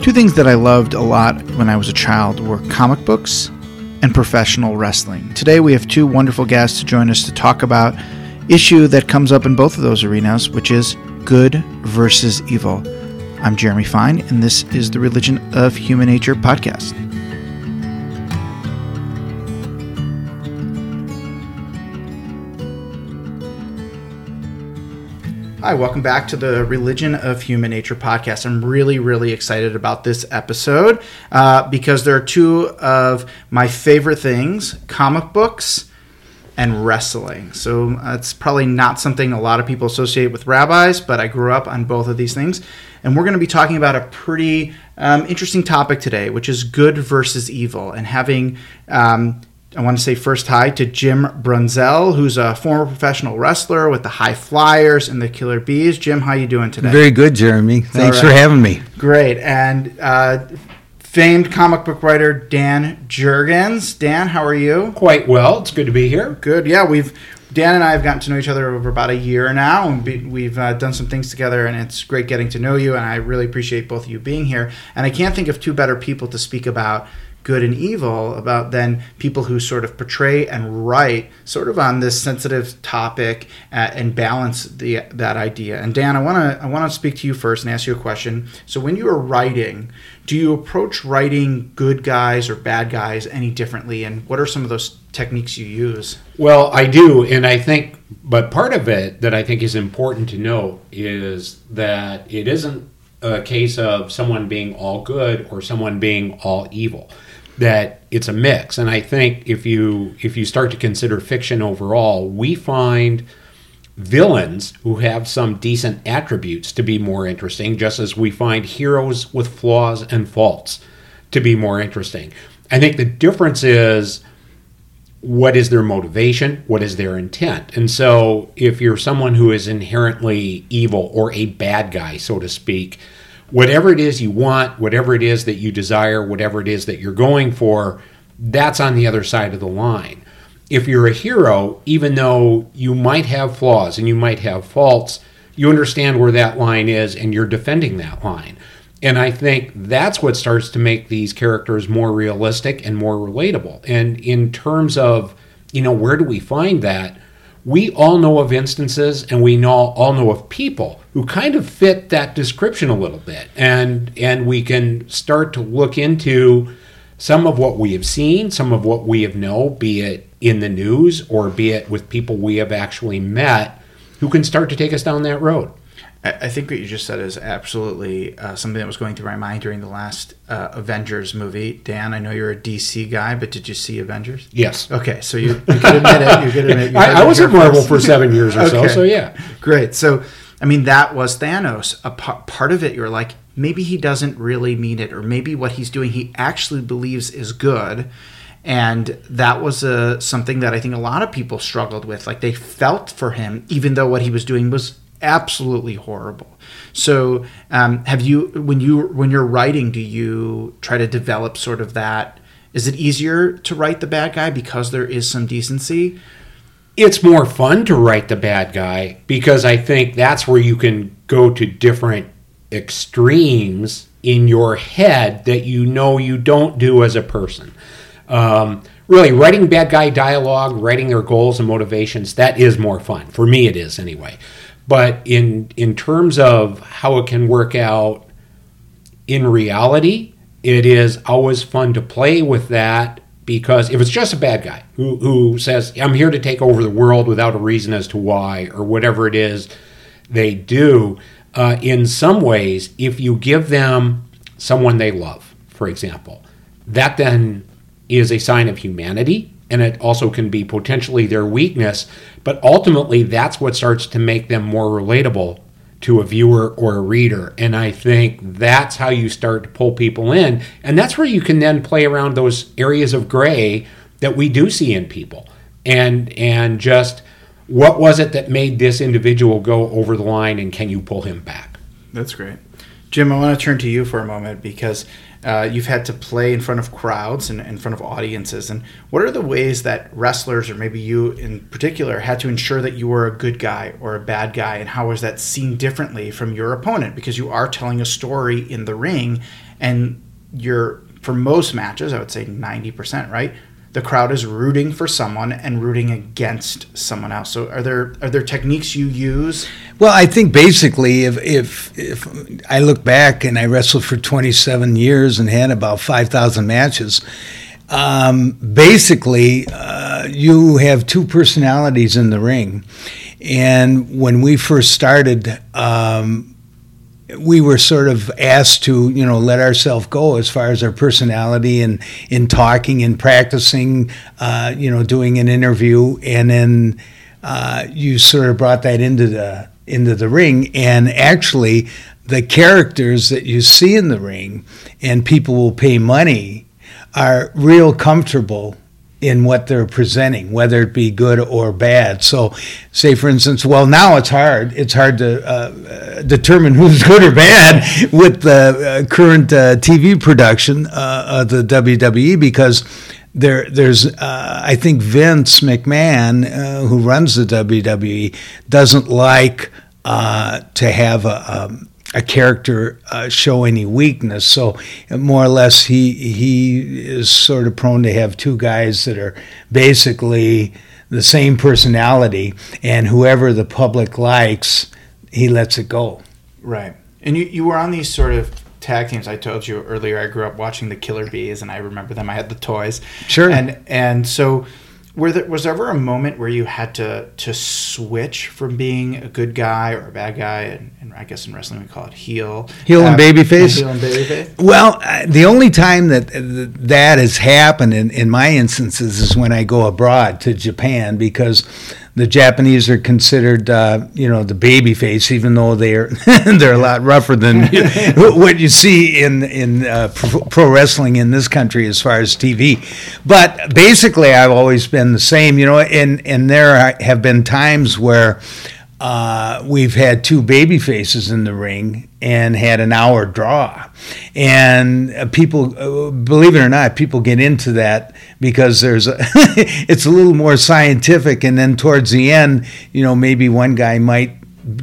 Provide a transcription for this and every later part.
Two things that I loved a lot when I was a child were comic books and professional wrestling. Today we have two wonderful guests to join us to talk about issue that comes up in both of those arenas, which is good versus evil. I'm Jeremy Fine, and this is the Religion of Human Nature podcast. Hi, welcome back to the Religion of Human Nature podcast. I'm really, really excited about this episode uh, because there are two of my favorite things comic books and wrestling. So uh, it's probably not something a lot of people associate with rabbis, but I grew up on both of these things. And we're going to be talking about a pretty um, interesting topic today, which is good versus evil, and having um, I want to say first hi to Jim Brunzell, who's a former professional wrestler with the High Flyers and the Killer Bees. Jim, how are you doing today? Very good, Jeremy. Thanks right. for having me. Great. And uh, famed comic book writer Dan Jurgens. Dan, how are you? Quite well. It's good to be here. Good. Yeah, we've Dan and I have gotten to know each other over about a year now, and we've uh, done some things together, and it's great getting to know you. And I really appreciate both of you being here. And I can't think of two better people to speak about good and evil about then people who sort of portray and write sort of on this sensitive topic uh, and balance the that idea. And Dan, I want to I want to speak to you first and ask you a question. So when you are writing, do you approach writing good guys or bad guys any differently and what are some of those techniques you use? Well, I do and I think but part of it that I think is important to know is that it isn't a case of someone being all good or someone being all evil that it's a mix. And I think if you if you start to consider fiction overall, we find villains who have some decent attributes to be more interesting, just as we find heroes with flaws and faults to be more interesting. I think the difference is what is their motivation? What is their intent? And so, if you're someone who is inherently evil or a bad guy, so to speak, whatever it is you want, whatever it is that you desire, whatever it is that you're going for, that's on the other side of the line. If you're a hero, even though you might have flaws and you might have faults, you understand where that line is and you're defending that line. And I think that's what starts to make these characters more realistic and more relatable. And in terms of, you know, where do we find that? we all know of instances and we know, all know of people who kind of fit that description a little bit. And, and we can start to look into some of what we have seen, some of what we have know, be it in the news or be it with people we have actually met, who can start to take us down that road. I think what you just said is absolutely uh, something that was going through my mind during the last uh, Avengers movie. Dan, I know you're a DC guy, but did you see Avengers? Yes. Okay, so you, you can admit it. You can admit. I, I was at Marvel for seven years or okay. so, so yeah. Great. So, I mean, that was Thanos. A p- part of it, you're like, maybe he doesn't really mean it, or maybe what he's doing, he actually believes is good and that was a, uh, something that I think a lot of people struggled with. Like they felt for him, even though what he was doing was absolutely horrible. So, um, have you when you when you're writing, do you try to develop sort of that? Is it easier to write the bad guy because there is some decency? It's more fun to write the bad guy because I think that's where you can go to different extremes in your head that you know you don't do as a person. Um, really, writing bad guy dialogue, writing their goals and motivations, that is more fun. For me, it is anyway. But in in terms of how it can work out in reality, it is always fun to play with that because if it's just a bad guy who, who says, I'm here to take over the world without a reason as to why, or whatever it is they do, uh, in some ways, if you give them someone they love, for example, that then is a sign of humanity and it also can be potentially their weakness. But ultimately, that's what starts to make them more relatable to a viewer or a reader. And I think that's how you start to pull people in. And that's where you can then play around those areas of gray that we do see in people. And and just what was it that made this individual go over the line and can you pull him back? That's great. Jim, I want to turn to you for a moment because uh, you've had to play in front of crowds and in front of audiences. And what are the ways that wrestlers, or maybe you in particular, had to ensure that you were a good guy or a bad guy? And how was that seen differently from your opponent? Because you are telling a story in the ring, and you're, for most matches, I would say 90%, right? The crowd is rooting for someone and rooting against someone else. So are there are there techniques you use? Well, I think basically if if if I look back and I wrestled for 27 years and had about 5,000 matches, um, basically uh, you have two personalities in the ring. And when we first started, um, we were sort of asked to, you know, let ourselves go as far as our personality and in talking and practicing, uh, you know, doing an interview, and then uh, you sort of brought that into the into the ring, and actually, the characters that you see in the ring, and people will pay money, are real comfortable in what they're presenting, whether it be good or bad. So, say for instance, well, now it's hard. It's hard to uh, determine who's good or bad with the uh, current uh, TV production uh, of the WWE because there, there's, uh, I think Vince McMahon, uh, who runs the WWE, doesn't like to have a, um, a character uh, show any weakness. So more or less, he he is sort of prone to have two guys that are basically the same personality, and whoever the public likes, he lets it go. Right. And you you were on these sort of tag teams. I told you earlier. I grew up watching the Killer Bees, and I remember them. I had the toys. Sure. And and so were there, was there ever a moment where you had to to switch from being a good guy or a bad guy, and, and I guess in wrestling we call it heel, heel and babyface. Heel and babyface. Well, uh, the only time that uh, that has happened in, in my instances is when I go abroad to Japan because the Japanese are considered, uh, you know, the baby face, even though they're they're a lot rougher than what you see in in uh, pro, pro, wrestling in this country as far as TV. But basically, I've always been the same, you know, and and there have been times where uh, we've had two baby faces in the ring and had an hour draw. And uh, people, uh, believe it or not, people get into that because there's a it's a little more scientific. And then towards the end, you know, maybe one guy might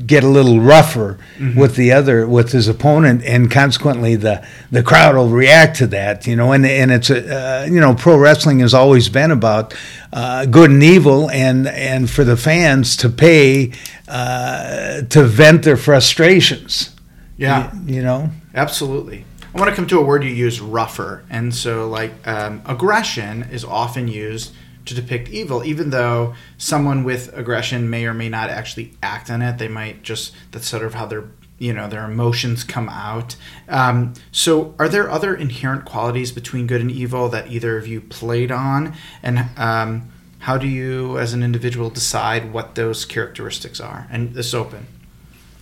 get a little rougher mm-hmm. with the other with his opponent and consequently the the crowd will react to that you know and and it's a uh, you know pro wrestling has always been about uh, good and evil and and for the fans to pay uh, to vent their frustrations. Yeah. You, you, know? Absolutely. I want to come to a word you use rougher and so like um, aggression is often used to depict evil, even though someone with aggression may or may not actually act on it. They might just that's sort of how their you know their emotions come out. Um, so, are there other inherent qualities between good and evil that either of you played on, and um, how do you, as an individual, decide what those characteristics are? And this open.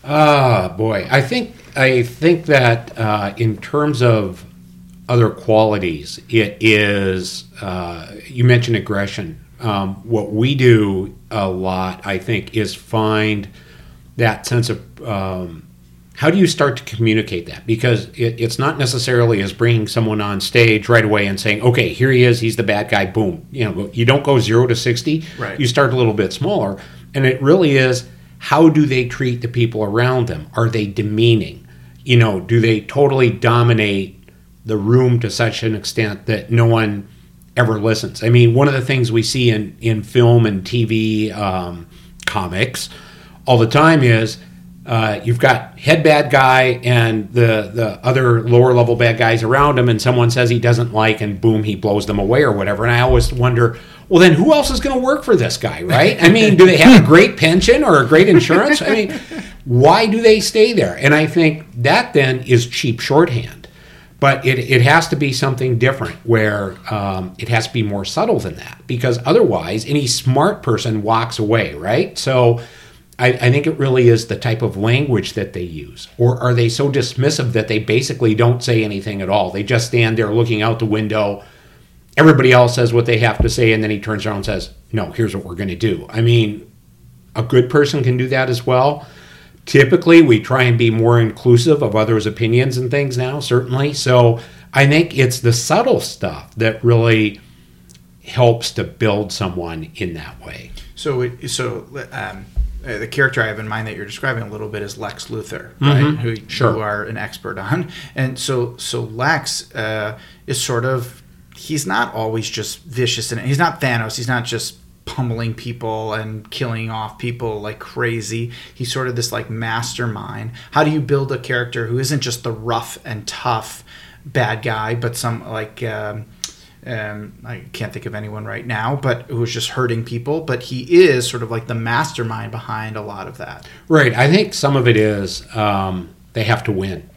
Ah, boy, I think I think that uh, in terms of other qualities, it is uh, you mentioned aggression. Um, what we do a lot, I think, is find that sense of um, how do you start to communicate that? Because it, it's not necessarily as bringing someone on stage right away and saying, "Okay, here he is. He's the bad guy." Boom. You know, you don't go zero to sixty. Right. You start a little bit smaller, and it really is how do they treat the people around them? Are they demeaning? You know, do they totally dominate the room to such an extent that no one ever listens. I mean, one of the things we see in, in film and TV um, comics all the time is uh, you've got head bad guy and the, the other lower level bad guys around him, and someone says he doesn't like, and boom, he blows them away or whatever. And I always wonder, well, then who else is going to work for this guy, right? I mean, do they have a great pension or a great insurance? I mean, why do they stay there? And I think that then is cheap shorthand but it, it has to be something different where um, it has to be more subtle than that because otherwise any smart person walks away right? So I, I, think it really is the type of language that they use. Or are they so dismissive that they basically don't say anything at all? They just stand there looking out the window. Everybody else says what they have to say and then he turns around and says no here's what we're going to do. I mean a good person can do that as well typically we try and be more inclusive of others' opinions and things now, certainly. So I think it's the subtle stuff that really helps to build someone in that way. So, it, so um, uh, the character I have in mind that you're describing a little bit is Lex Luthor, right? Mhm. Who Sure. you are an expert on, and so so Lex uh, is sort of he's not always just vicious and he's not Thanos. He's not just pummeling people and killing off people like crazy. He's sort of this like mastermind. How do you build a character who isn't just the rough and tough bad guy, but some like um, um, I can't think of anyone right now, but who's just hurting people. But he is sort of like the mastermind behind a lot of that. Right. I think some of it is um, they have to win.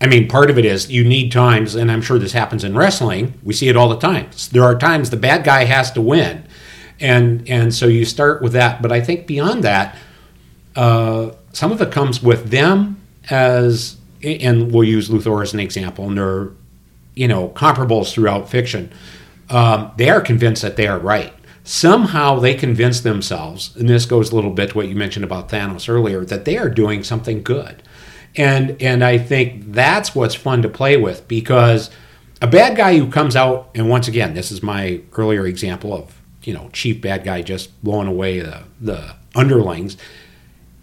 I mean, part of it is you need times, and I'm sure this happens in wrestling. We see it all the time. There are times the bad guy has to win, and and so you start with that. But I think beyond that, uh, some of it comes with them as, and we'll use Luthor as an example, and they're you know comparables throughout fiction. Um, they are convinced that they are right. Somehow they convince themselves, and this goes a little bit to what you mentioned about Thanos earlier, that they are doing something good. And and I think that's what's fun to play with because a bad guy who comes out and once again, this is my earlier example of you know chief bad guy just blowing away the the underlings.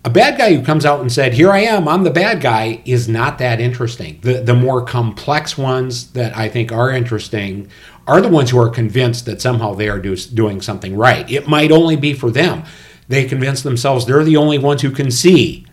A bad guy who comes out and said, "Here I am, I'm the bad guy," is not that interesting. The the more complex ones that I think are interesting are the ones who are convinced that somehow they are do, doing something right. It might only be for them. They convince themselves they're the only ones who can see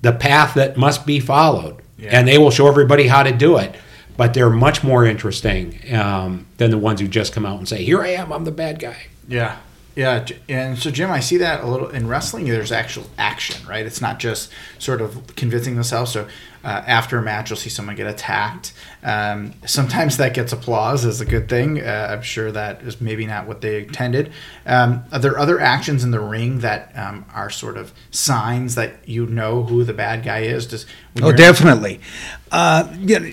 the path that must be followed, Yeah. and they will show everybody how to do it. But they're much more interesting um, than the ones who just come out and say, "Here I am, I'm the bad guy." Yeah. Yeah, and so Jim, I see that a little in wrestling. There's actual action, right? It's not just sort of convincing themselves. So uh, after a match, you'll see someone get attacked. Um, sometimes that gets applause is a good thing. Uh, I'm sure that is maybe not what they intended. Um, are there other actions in the ring that um, are sort of signs that you know who the bad guy is? Does Oh, definitely. Uh, you know,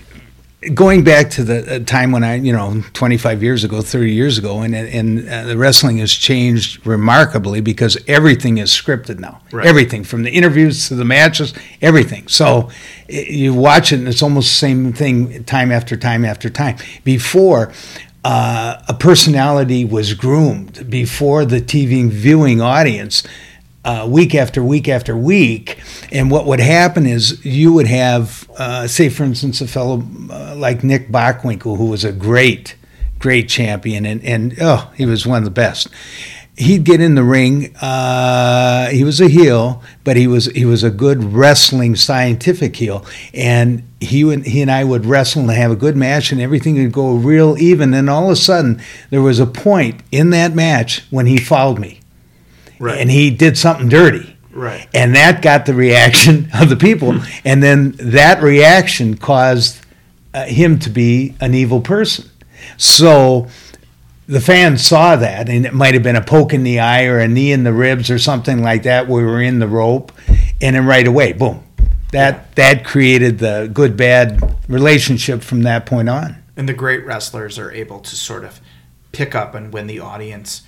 going back to the uh, time when I, you know, 25 years ago, 30 years ago, and and uh, the wrestling has changed remarkably because everything is scripted now. Right. Everything from the interviews to the matches, everything. So i- you watch it, and it's almost the same thing time after time after time. Before. Uh, a personality was groomed before the TV viewing audience uh, week after week after week. And what would happen is you would have, uh, say, for instance, a fellow uh, like Nick Bockwinkel, who was a great, great champion, and, and oh, he was one of the best. He'd get in the ring. Uh, he was a heel, but he was he was a good wrestling scientific heel, and he would, he and I would wrestle and have a good match, and everything would go real even. And all of a sudden, there was a point in that match when he fouled me Right. and he did something dirty. Right. And that got the reaction of the people. and then that reaction caused uh, him to be an evil person. So the fans saw that, and it might have been a poke in the eye or a knee in the ribs or something like that. We were in the rope, and then right away, boom. That that created the good bad relationship from that point on. and the great wrestlers are able to sort of pick up on when the audience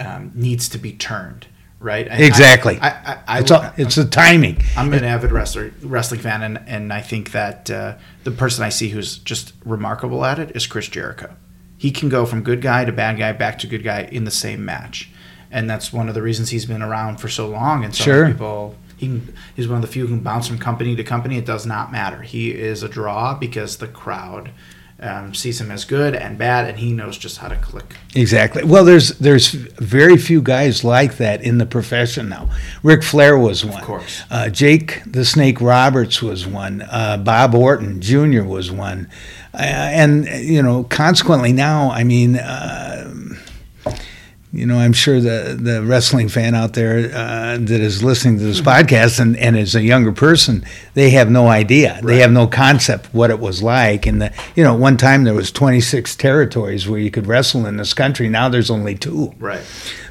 um, needs to be turned, right? I- Exactly. I, I, I, It's a, it's the timing. I'm an avid wrestler, wrestling fan, and, and I think that uh, the person I see who's just remarkable at it is Chris Jericho. He can go from good guy to bad guy back to good guy in the same match, and that's one of the reasons he's been around for so long. And so Sure. many people, he can, he's one of the few who can bounce from company to company. It does not matter. He is a draw because the crowd um, sees him as good and bad, and he knows just how to click. Exactly. Well, there's there's very few guys like that in the profession now. Ric Flair was one. Of course. Uh, Jake the Snake Roberts was one. Uh, Bob Orton Jr. was one. Uh, and you know, consequently now, I mean. Uh, you know, I'm sure the, the wrestling fan out there uh, that is listening to this podcast and, and is a younger person, they have no idea. They have no concept what it was like. And the, you know, one time there was 26 territories where you could wrestle in this country. Now there's only two. Right.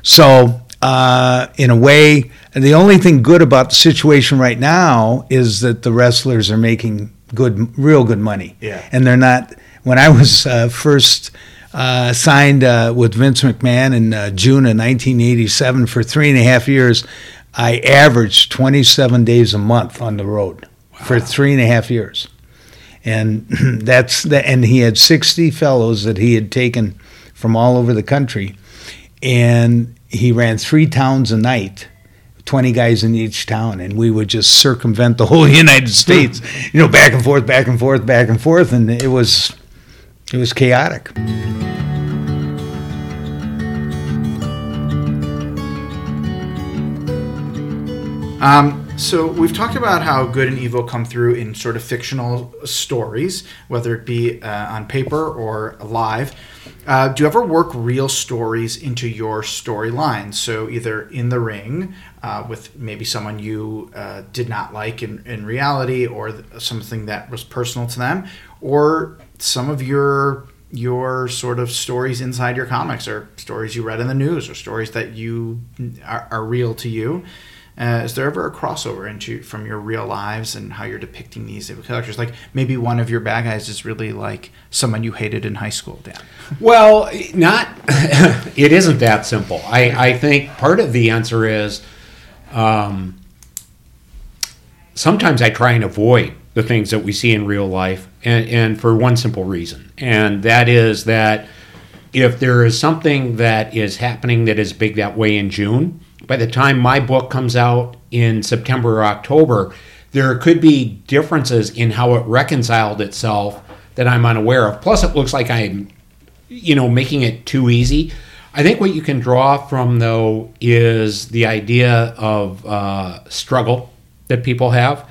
So, uh, in a way, the only thing good about the situation right now is that the wrestlers are making good, real good money. Yeah. And they're not. When I was uh, first uh, signed uh, with Vince McMahon in uh, June of 1987 for three and a half years, I averaged 27 days a month on the road. For three and a half years. And that's the, and he had 60 fellows that he had taken from all over the country. And he ran three towns a night 20 guys in each town. And we would just circumvent the whole united states. You know back and forth back and forth back and forth. And it was it was chaotic Um, so we've talked about how good and evil come through in sort of fictional stories, whether it be uh, on paper or live. Uh, do you ever work real stories into your storyline? So either in the ring uh, with maybe someone you uh, did not like in, in reality, or th- something that was personal to them, or some of your your sort of stories inside your comics, or stories you read in the news, or stories that you are, are real to you. Uh, is there ever a crossover into from your real lives and how you're depicting these characters? Like maybe one of your bad guys is really like someone you hated in high school, Dan. Well, not. it isn't that simple. I, I think part of the answer is um, sometimes I try and avoid the things that we see in real life, and, and for one simple reason, and that is that if there is something that is happening that is big that way in June, by the time my book comes out in September or October, there could be differences in how it reconciled itself that I'm unaware of. Plus, it looks like I'm, you know, making it too easy. I think what you can draw from though is the idea of uh, struggle that people have,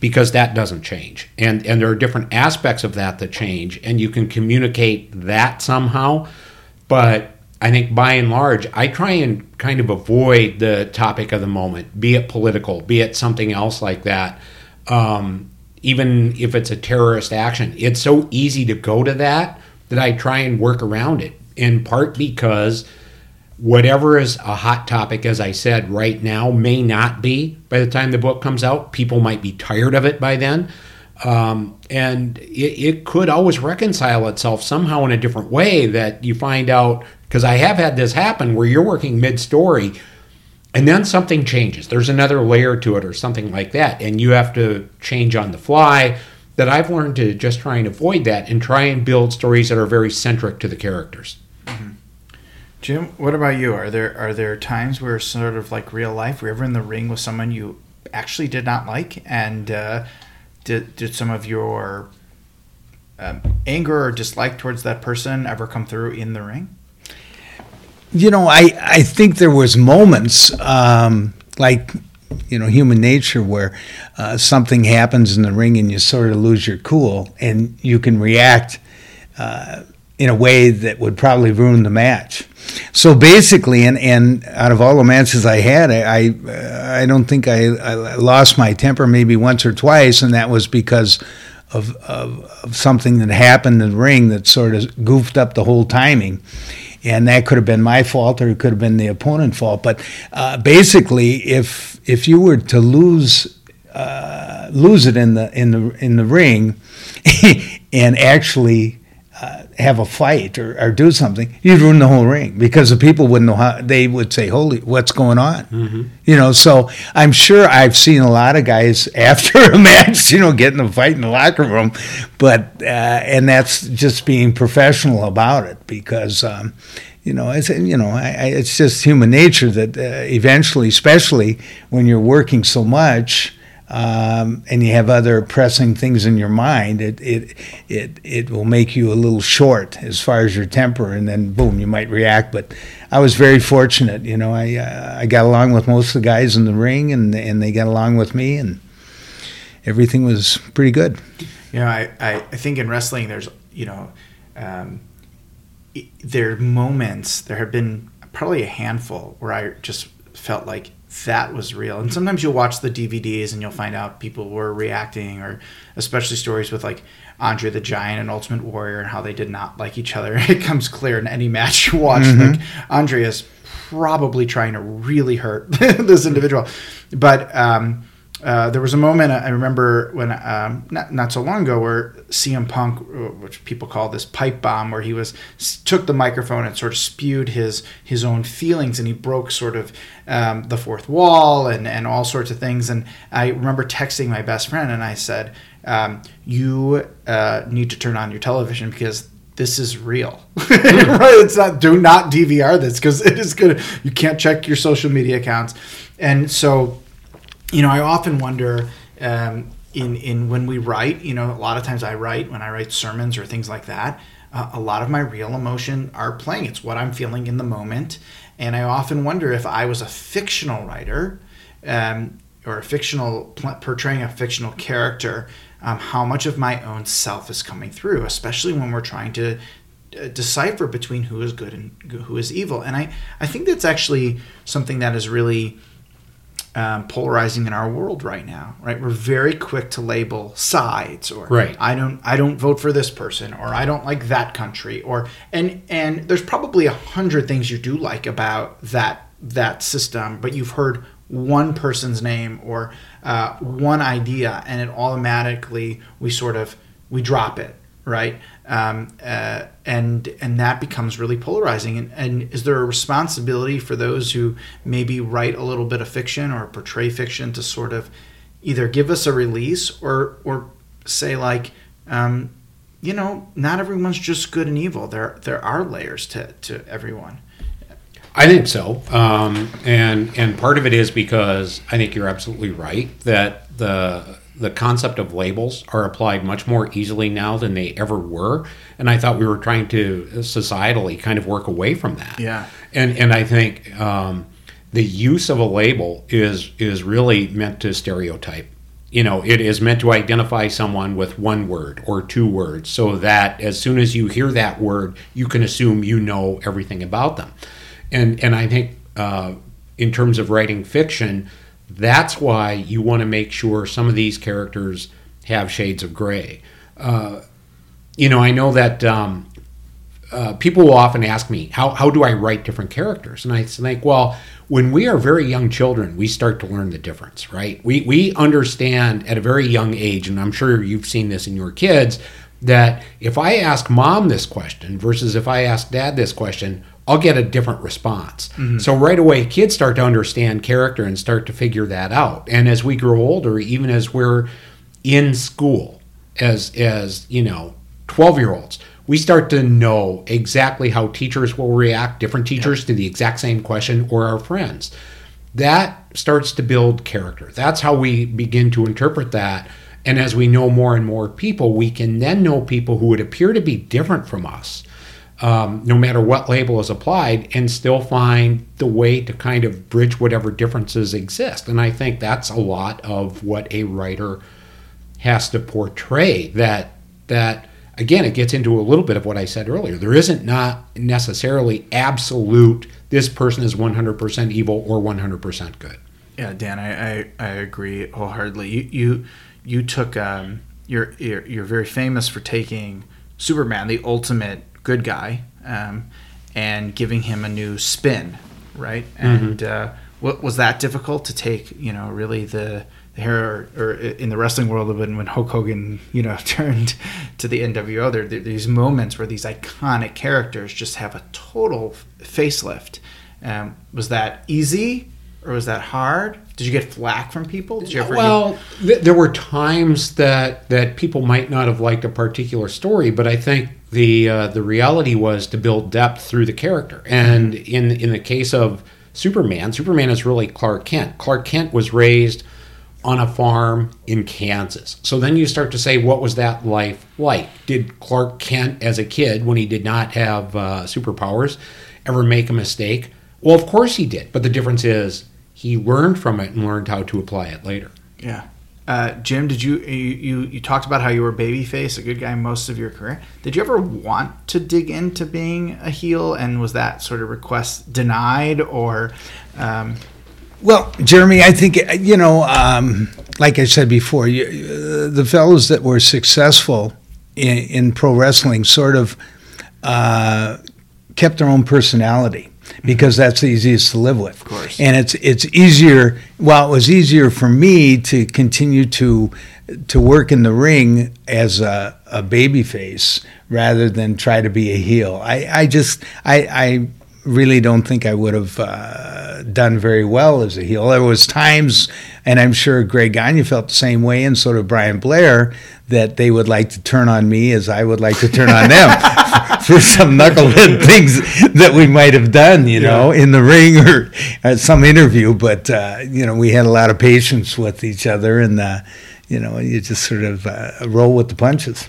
because that doesn't change, and and there are different aspects of that that change, and you can communicate that somehow, but I think by and large, I try and kind of avoid the topic of the moment, be it political, be it something else like that. Um, even if it's a terrorist action, it's so easy to go to that that I try and work around it. In part because whatever is a hot topic, as I said, right now may not be by the time the book comes out. People might be tired of it by then. Um, and it, it, could always reconcile itself somehow in a different way that you find out because I have had this happen where you're working mid story and then something changes. There's another layer to it or something like that. And you have to change on the fly. That I've learned to just try and avoid that and try and build stories that are very centric to the characters. Jim, what about you? Are there are there times where sort of like real life, were you ever in the ring with someone you actually did not like, and uh, did did some of your um, anger or dislike towards that person ever come through in the ring? You know, I, I think there was moments um, like you know human nature where uh, something happens in the ring and you sort of lose your cool and you can react uh, in a way that would probably ruin the match. So basically, and, and out of all the matches I had, I I, I don't think I, I lost my temper maybe once or twice, and that was because of, of, of something that happened in the ring that sort of goofed up the whole timing and that could have been my fault or it could have been the opponent's fault. But uh, basically, if if you were to lose uh, lose it in the in the in the ring, and actually have a fight or, or, do something, you'd ruin the whole ring because the people wouldn't know how. They would say, "Holy, what's going on?" Mm-hmm. You know. So I'm sure I've seen a lot of guys after a match, you know, getting a fight in the locker room, but uh, and that's just being professional about it because. Um, you know, it's you know, I, I, it's just human nature that uh, eventually, especially when you're working so much, um, and you have other pressing things in your mind, it, it it it will make you a little short as far as your temper, and then boom, you might react. But I was very fortunate, you know. I uh, I got along with most of the guys in the ring, and and they got along with me, and everything was pretty good. You know, I I, think in wrestling, there's you know. Um, there are moments there have been probably a handful where i just felt like that was real. And sometimes you'll watch the DVDs and you'll find out people were reacting, or especially stories with like Andre the Giant and Ultimate Warrior and how they did not like each other. It comes clear in any match you watch. Mm-hmm. Like Andre is probably trying to really hurt this individual, but um, uh, there was a moment I remember when um, not not so long ago where CM Punk, uh, which people call this pipe bomb, where he was took the microphone and sort of spewed his his own feelings and he broke sort of um, the fourth wall and and all sorts of things. And I remember texting my best friend and I said, um, "You uh, need to turn on your television because." This is real, right? It's not. Do not DVR this because it is gonna. You can't check your social media accounts, and so you know, I often wonder um, in in when we write. You know, a lot of times I write when I write sermons or things like that. Uh, a lot of my real emotion are playing. It's what I'm feeling in the moment, and I often wonder if I was a fictional writer. Um, or a fictional portraying a fictional character, um, how much of my own self is coming through, especially when we're trying to uh, decipher between who is good and who is evil. And I, I think that's actually something that is really um, polarizing in our world right now, right? We're very quick to label sides, or right. I don't, I don't vote for this person, or I don't like that country, or and and there's probably a hundred things you do like about that that system, but you've heard one person's name or uh, one idea, and it automatically we sort of we drop it, right? Um, uh, and and that becomes really polarizing. And, and, is there a responsibility for those who maybe write a little bit of fiction or portray fiction to sort of either give us a release or or say like, um, you know, not everyone's just good and evil. There there are layers to to everyone. I think so, um, and and part of it is because I think you're absolutely right that the the concept of labels are applied much more easily now than they ever were. And i thought we were trying to societally kind of work away from that. Yeah. And and i think um, the use of a label is is really meant to stereotype. You know it is meant to identify someone with one word or two words so that as soon as you hear that word you can assume you know everything about them. And and i think uh, in terms of writing fiction that's why you want to make sure some of these characters have shades of gray. Uh, you know, I know that um, uh, people will often ask me, how, how do I write different characters? And I think, well, when we are very young children, we start to learn the difference, right? We, we understand at a very young age, and I'm sure you've seen this in your kids, that if I ask mom this question versus if I ask dad this question, I'll get a different response. Mm-hmm. So right away, kids start to understand character and start to figure that out. And as we grow older, even as we're in school, as as you know, twelve year olds, we start to know exactly how teachers will react, different teachers to the exact same question, or our friends. That starts to build character. That's how we begin to interpret that. And as we know more and more people, we can then know people who would appear to be different from us um, no matter what label is applied, and still find the way to kind of bridge whatever differences exist. And I think that's a lot of what a writer has to portray. That that again, it gets into a little bit of what I said earlier. There isn't not necessarily absolute. This person is 100% evil or 100% good. Yeah, Dan, I, I, I agree wholeheartedly. You you you took um, you're, you're you're very famous for taking Superman, the ultimate good guy um, and giving him a new spin, right? Mm-hmm. And uh, what was that difficult to take? You know, really the the hair or, in the wrestling world when when Hulk Hogan you know turned to the NWO, there, there these moments where these iconic characters just have a total facelift. Um, was that easy or was that hard? Did you get flack from people? Did you ever? Well, th- there were times that that people might not have liked a particular story, but I think the uh, the reality was to build depth through the character. And in in the case of Superman, Superman is really Clark Kent. Clark Kent was raised on a farm in Kansas. So then you start to say, what was that life like? Did Clark Kent, as a kid, when he did not have uh, superpowers, ever make a mistake? Well, of course he did. But the difference is he learned from it and learned how to apply it later. Yeah. Uh, Jim, did you, you, you you talked about how you were babyface, a good guy most of your career? Did you ever want to dig into being a heel, and was that sort of request denied, or? Um... Well, Jeremy, I think you know, um, like I said before, you, uh, the fellows that were successful in, in pro wrestling sort of uh, kept their own personality. Because that's the easiest to live with. Of course. And it's it's easier. Well, it was easier for me to continue to to work in the ring as a, a baby face rather than try to be a heel. I, I just I, I really don't think I would have uh, done very well as a heel. There was times, and I'm sure Greg Gagne felt the same way, and so did Brian Blair, that they would like to turn on me as I would like to turn on them for some knucklehead things that we might have done, you know, in the ring or at some interview. But uh, you know, we had a lot of patience with each other, and uh, you know, you just sort of uh, roll with the punches.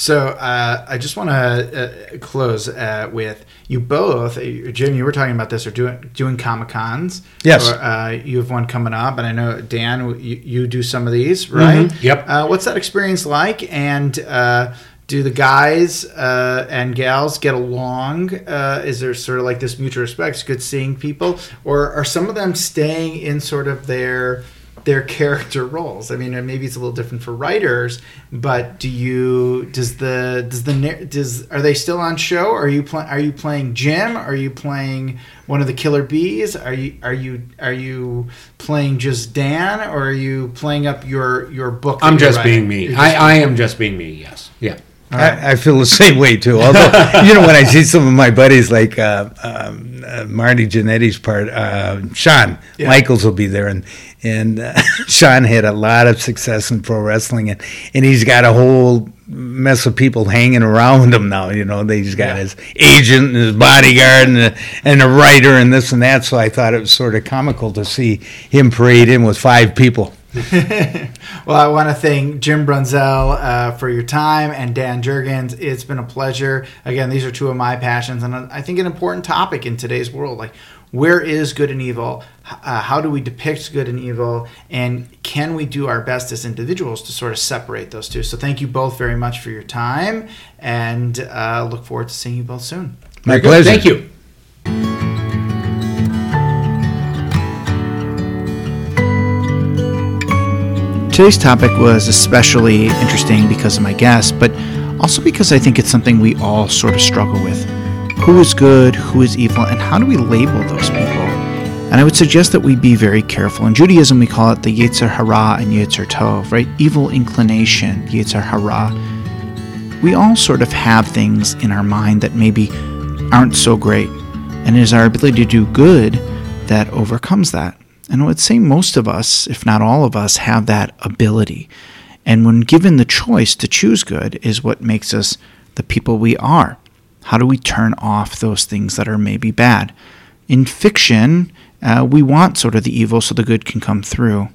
So uh, I just want to uh, close uh, with you both, uh, Jim. You were talking about this, or doing doing comic cons. Yes. Or, uh, you have one coming up, and I know Dan, you, you do some of these, right? Mhm. Yep. Uh, what's that experience like? And do the guys and gals get along? is there sort of like this mutual respect? It's good seeing people, or are some of them staying in sort of their their character roles. I mean, maybe it's a little different for writers, but do you does the does the does are they still on show? Are you playing? Are you playing Jim? Are you playing one of the Killer Bees? Are you are you are you playing just Dan, or are you playing up your your book? I'm just being me. Just- I, I am just being me. Yes. Yeah. I, I feel the same way too. Although, you know, when I see some of my buddies like uh, um, uh, Marty Jannetty's part, uh, Shawn Yeah. Michaels will be there, and and uh, Shawn had a lot of success in pro wrestling, and and he's got a whole mess of people hanging around him now. You know, he's got Yeah. his agent and his bodyguard and a, and a writer and this and that. So I thought it was sort of comical to see him parade in with five people. well, I want to thank Jim Brunzell uh, for your time and Dan Jurgens. It's been a pleasure. Again, these are two of my passions, and I think an important topic in today's world. Like, where is good and evil? Uh, how do we depict good and evil? And can we do our best as individuals to sort of separate those two? So, thank you both very much for your time, and uh, look forward to seeing you both soon. My pleasure. Thank you. Today's topic was especially interesting because of my guest, but also because I think it's something we all sort of struggle with. Who is good, who is evil, and how do we label those people? And I would suggest that we be very careful. In Judaism, we call it the Yetzer Hara and Yetzer Tov, right? Evil inclination, Yetzer Hara. We all sort of have things in our mind that maybe aren't so great, and it is our ability to do good that overcomes that. And I would say most of us, if not all of us, have that ability. And when given the choice to choose good, is what makes us the people we are. How do we turn off those things that are maybe bad? In fiction, uh, we want sort of the evil so the good can come through.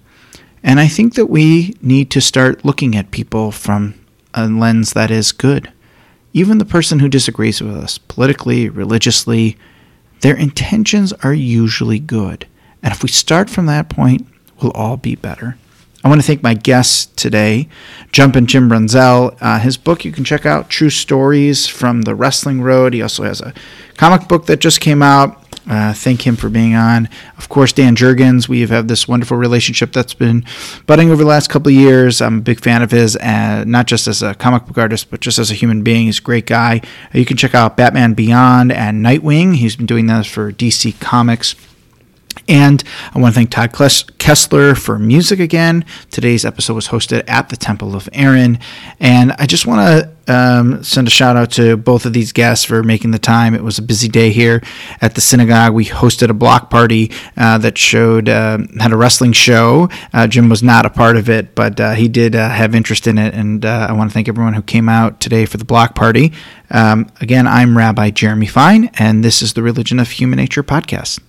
And I think that we need to start looking at people from a lens that is good. Even the person who disagrees with us politically, religiously, their intentions are usually good. And if we start from that point, we'll all be better. I want to thank my guests today, Jumpin' Jim Brunzell. Uh, his book you can check out, True Stories from the Wrestling Road. He also has a comic book that just came out. Uh, thank him for being on. Of course, Dan Jurgens. We have had this wonderful relationship that's been budding over the last couple of years. I'm a big fan of his, uh, not just as a comic book artist, but just as a human being. He's a great guy. You can check out Batman Beyond and Nightwing. He's been doing that for DC Comics. And I want to thank Todd Kessler for music again. Today's episode was hosted at the Temple of Aaron. And I just want to um, send a shout out to both of these guests for making the time. It was a busy day here at the synagogue. We hosted a block party uh, that showed, um had a wrestling show. Uh, Jim was not a part of it, but uh, he did uh, have interest in it. And uh, I want to thank everyone who came out today for the block party. Um, again, I'm Rabbi Jeremy Fine, and this is the Religion of Human Nature podcast.